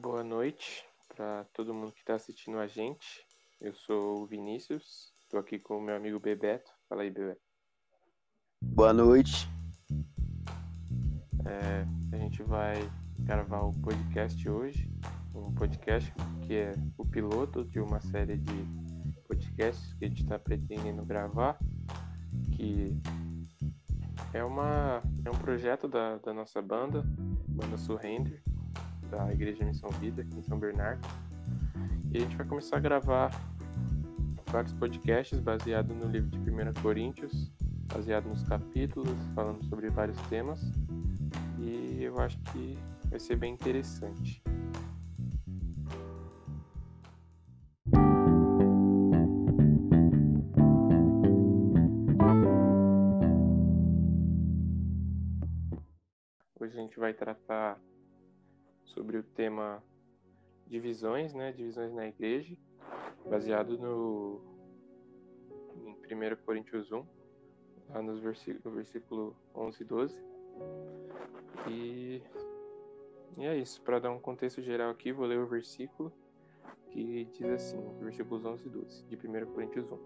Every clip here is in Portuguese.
Boa noite para todo mundo que está assistindo a gente. Eu sou o Vinícius, estou aqui com o meu amigo Bebeto. Fala aí, Bebeto. Boa noite. É, a gente vai gravar o podcast hoje, um podcast que é o piloto de uma série de podcasts que a gente está pretendendo gravar, que é, uma, é um projeto da, da nossa banda, Banda Surrender, da Igreja Missão Vida, aqui em São Bernardo. E a gente vai começar a gravar vários podcasts baseados no livro de 1 Coríntios, baseado nos capítulos, falando sobre vários temas. E eu acho que vai ser bem interessante. Hoje a gente vai tratar sobre o tema divisões, né, divisões na igreja, baseado no em 1 Coríntios 1, lá nos versículo, versículo 11 e 12. E, e é isso, para dar um contexto geral aqui, vou ler o versículo que diz assim, versículos 11 e 12, de 1 Coríntios 1.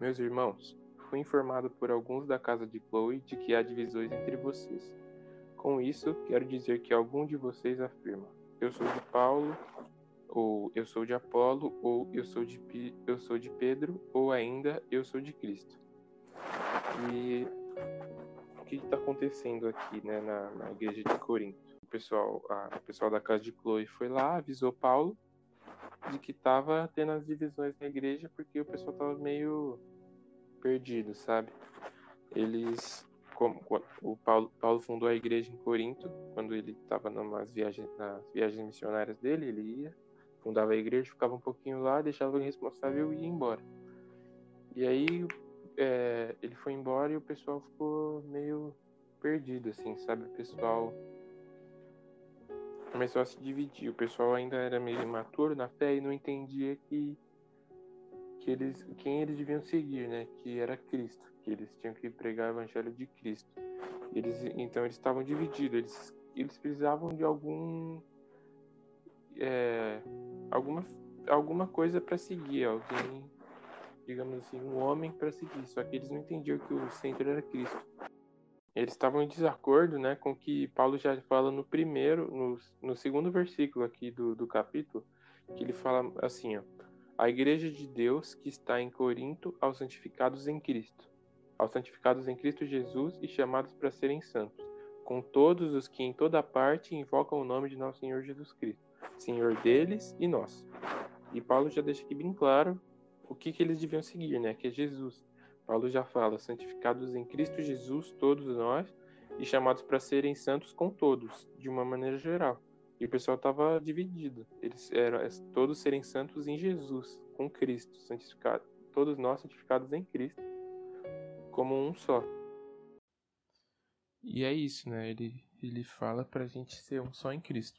Meus irmãos, fui informado por alguns da casa de Chloe de que há divisões entre vocês. Com isso, quero dizer que algum de vocês afirma: eu sou de Paulo, ou eu sou de Apolo, ou eu sou de, eu sou de Pedro, ou ainda eu sou de Cristo. E o que está acontecendo aqui né, na, na, igreja de Corinto? O pessoal, a, o pessoal da casa de Chloe foi lá, avisou Paulo de que estava tendo as divisões na igreja porque o pessoal estava meio perdido, sabe? Eles como o Paulo, Paulo fundou a igreja em Corinto, quando ele estava nas viagens, nas viagens missionárias dele, ele ia, fundava a igreja, ficava um pouquinho lá, deixava o responsável e ia embora. E aí é, ele foi embora e o pessoal ficou meio perdido, assim, sabe? O pessoal começou a se dividir. O pessoal ainda era meio imaturo na fé e não entendia que, que eles, quem eles deviam seguir, né? Que era Cristo que eles tinham que pregar o evangelho de Cristo. Eles, então eles estavam divididos, eles, eles precisavam de algum é, alguma alguma coisa para seguir, alguém, digamos assim, um homem para seguir. Só que eles não entendiam que o centro era Cristo. Eles estavam em desacordo, né, com que Paulo já fala no primeiro, no, no segundo versículo aqui do, do capítulo, que ele fala assim, ó, a igreja de Deus que está em Corinto aos santificados em Cristo aos santificados em Cristo Jesus e chamados para serem santos, com todos os que em toda parte invocam o nome de nosso Senhor Jesus Cristo, Senhor deles e nós. E Paulo já deixa aqui bem claro o que, que eles deviam seguir, né? Que é Jesus. Paulo já fala, santificados em Cristo Jesus, todos nós, e chamados para serem santos com todos, de uma maneira geral. E o pessoal estava dividido. Eles eram todos serem santos em Jesus, com Cristo, santificados. Todos nós santificados em Cristo como um só. E é isso, né? Ele, ele fala pra gente ser um só em Cristo.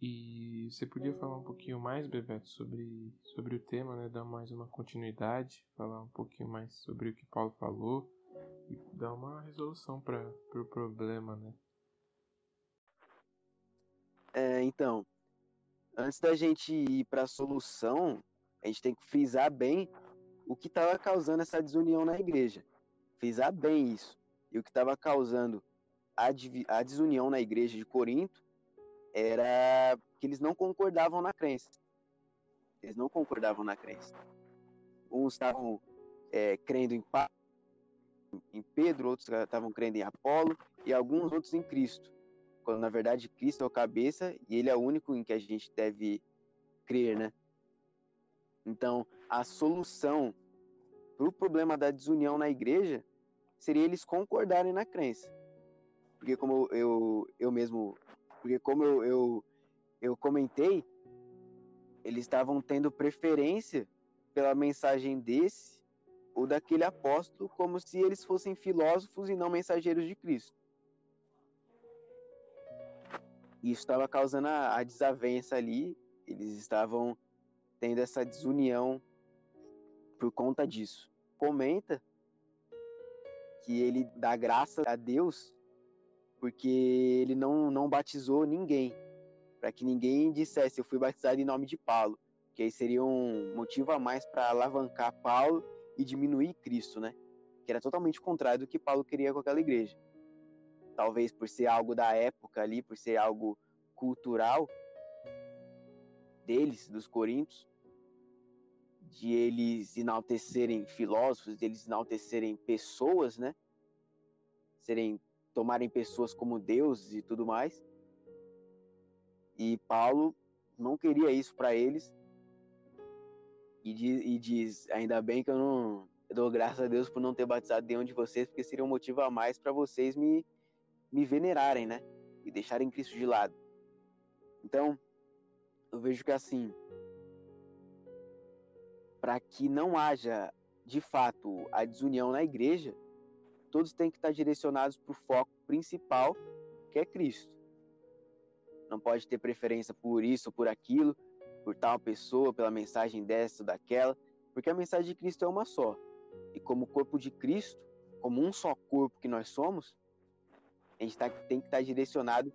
E você podia falar um pouquinho mais, Bebeto, sobre, sobre o tema, né? Dar mais uma continuidade, falar um pouquinho mais sobre o que Paulo falou e dar uma resolução para o pro problema, né? Então, antes da gente ir para a solução, a gente tem que frisar bem o que estava causando essa desunião na igreja. Frisar bem isso. E o que estava causando a, a desunião na igreja de Corinto era que eles não concordavam na crença. Eles não concordavam na crença. Uns estavam é, crendo em, em Pedro, outros estavam crendo em Apolo e alguns outros em Cristo. Quando na verdade Cristo é o cabeça e ele é o único em que a gente deve crer, né? Então, a solução para o problema da desunião na igreja seria eles concordarem na crença. Porque como eu, eu mesmo, porque como eu, eu, eu comentei, eles estavam tendo preferência pela mensagem desse ou daquele apóstolo como se eles fossem filósofos e não mensageiros de Cristo. Isso estava causando a, a desavença ali, eles estavam tendo essa desunião por conta disso. Comenta que ele dá graça a Deus porque ele não, não batizou ninguém para que ninguém dissesse eu fui batizado em nome de Paulo, que aí seria um motivo a mais para alavancar Paulo e diminuir Cristo, né? Que era totalmente contrário do que Paulo queria com aquela igreja. Talvez por ser algo da época ali, por ser algo cultural deles, dos coríntios, de eles enaltecerem filósofos, de eles enaltecerem pessoas, né? Serem tomarem pessoas como deuses e tudo mais. E Paulo não queria isso para eles. E diz, e diz, ainda bem que eu não eu dou graças a Deus por não ter batizado nenhum de vocês, porque seria um motivo a mais para vocês me, me venerarem, né? E deixarem Cristo de lado. Então, eu vejo que assim, para que não haja de fato a desunião na igreja, todos têm que estar direcionados para o foco principal, que é Cristo. Não pode ter preferência por isso ou por aquilo, por tal pessoa, pela mensagem dessa ou daquela, porque a mensagem de Cristo é uma só. E como corpo de Cristo, como um só corpo que nós somos, a gente tá, tem que estar direcionado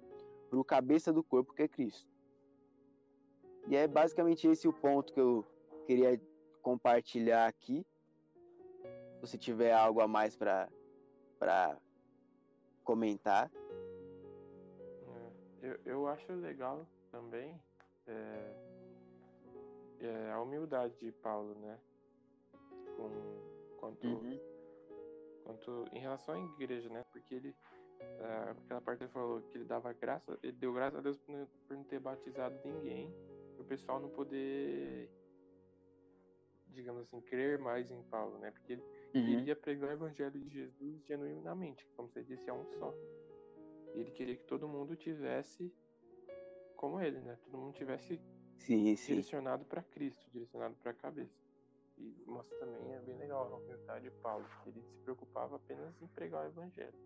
para o cabeça do corpo, que é Cristo. E é basicamente esse o ponto que eu queria compartilhar aqui. Se você tiver algo a mais para comentar. É, eu, eu acho legal também é, é, a humildade de Paulo, né? Com, quanto, uhum. quanto em relação à igreja, né? Porque ele aquela parte ele falou que ele dava graça, ele deu graças a Deus por não, ter batizado ninguém, o pessoal não poder digamos assim, crer mais em Paulo, né? Porque ele uhum. queria pregar o evangelho de Jesus genuinamente, como você disse, é um só. Ele queria que todo mundo tivesse como ele, né? Todo mundo tivesse sim, sim. direcionado para Cristo, direcionado para a cabeça. E mostra também, é bem legal a humildade de Paulo, que ele se preocupava apenas em pregar o evangelho.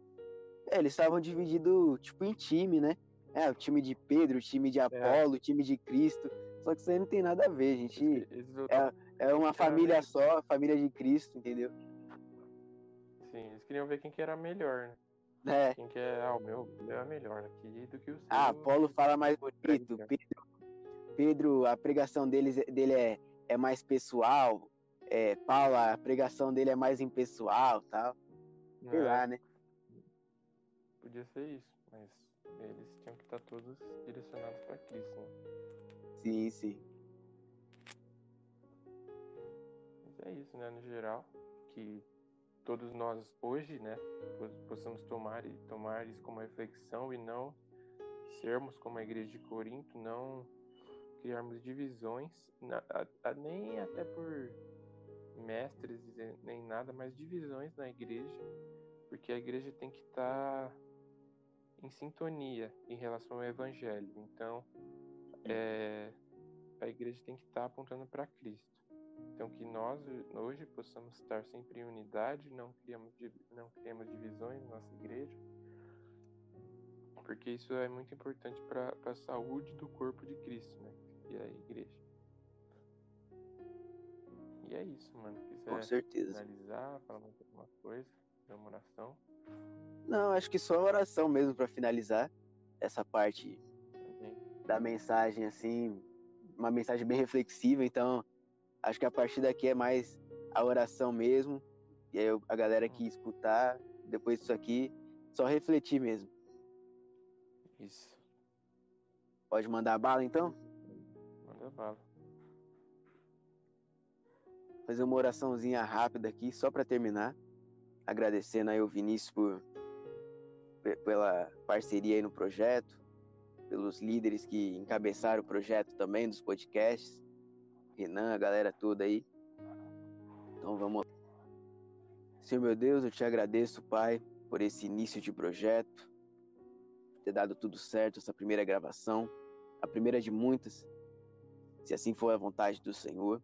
É, eles estavam divididos, tipo, em time, né? É, o time de Pedro, o time de é. Apolo, o time de Cristo. Só que isso aí não tem nada a ver, gente. É, é uma família só, família de Cristo, entendeu? Sim, eles queriam ver quem que era melhor, né? É. Quem que é, ah, o meu, meu é melhor aqui do que o seu. Ah, Paulo fala mais bonito. Pedro, Pedro, a pregação deles, dele é, é mais pessoal. É, Paulo, a pregação dele é mais impessoal tal. Sei é. lá, né? Podia ser isso, mas eles tinham que estar todos direcionados para Cristo, né? Sim, sim. é isso, né, no geral, que todos nós hoje, né, possamos tomar e tomar isso como reflexão e não sermos como a igreja de Corinto, não criarmos divisões, nem até por mestres nem nada, mas divisões na igreja, porque a igreja tem que estar tá em sintonia em relação ao evangelho. Então, é, a igreja tem que estar apontando para Cristo. Então que nós hoje possamos estar sempre em unidade, não criamos, não criamos divisões na nossa igreja, porque isso é muito importante para a saúde do corpo de Cristo, né? E a igreja. E é isso, mano. Quiser Com certeza. finalizar, falar mais alguma coisa, uma oração. Não, acho que só oração mesmo para finalizar essa parte da mensagem, assim, uma mensagem bem reflexiva, então Acho que a partir daqui é mais a oração mesmo. E aí a galera que escutar, depois disso aqui, só refletir mesmo. Isso. Pode mandar bala então? Manda bala. Fazer uma oraçãozinha rápida aqui, só para terminar. Agradecendo aí o Vinícius por, pela parceria aí no projeto, pelos líderes que encabeçaram o projeto também dos podcasts. Renan, a galera toda aí. Então vamos. Senhor meu Deus, eu te agradeço, Pai, por esse início de projeto, por ter dado tudo certo, essa primeira gravação, a primeira de muitas, se assim for a vontade do Senhor.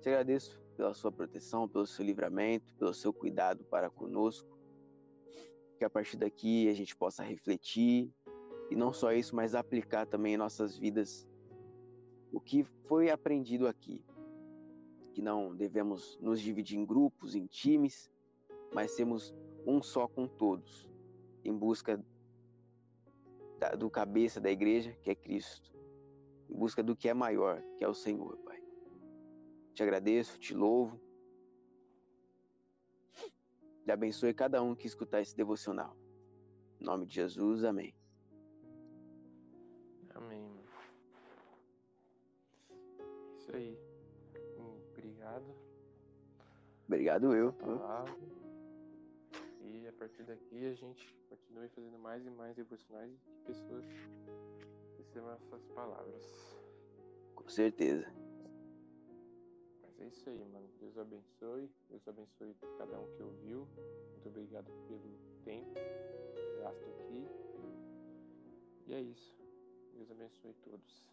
Te agradeço pela sua proteção, pelo seu livramento, pelo seu cuidado para conosco. Que a partir daqui a gente possa refletir e não só isso, mas aplicar também em nossas vidas o que foi aprendido aqui, que não devemos nos dividir em grupos, em times, mas sermos um só com todos, em busca do cabeça da igreja, que é Cristo, em busca do que é maior, que é o Senhor, Pai. Te agradeço, te louvo. E abençoe cada um que escutar esse devocional. Em nome de Jesus, amém. Amém. Isso aí. Obrigado. Obrigado eu. E a partir daqui a gente continue fazendo mais e mais devocionais e que pessoas recebam essas palavras. Com certeza. É isso aí, mano. Deus abençoe. Deus abençoe cada um que ouviu. Muito obrigado pelo tempo gasto aqui. E é isso. Deus abençoe todos.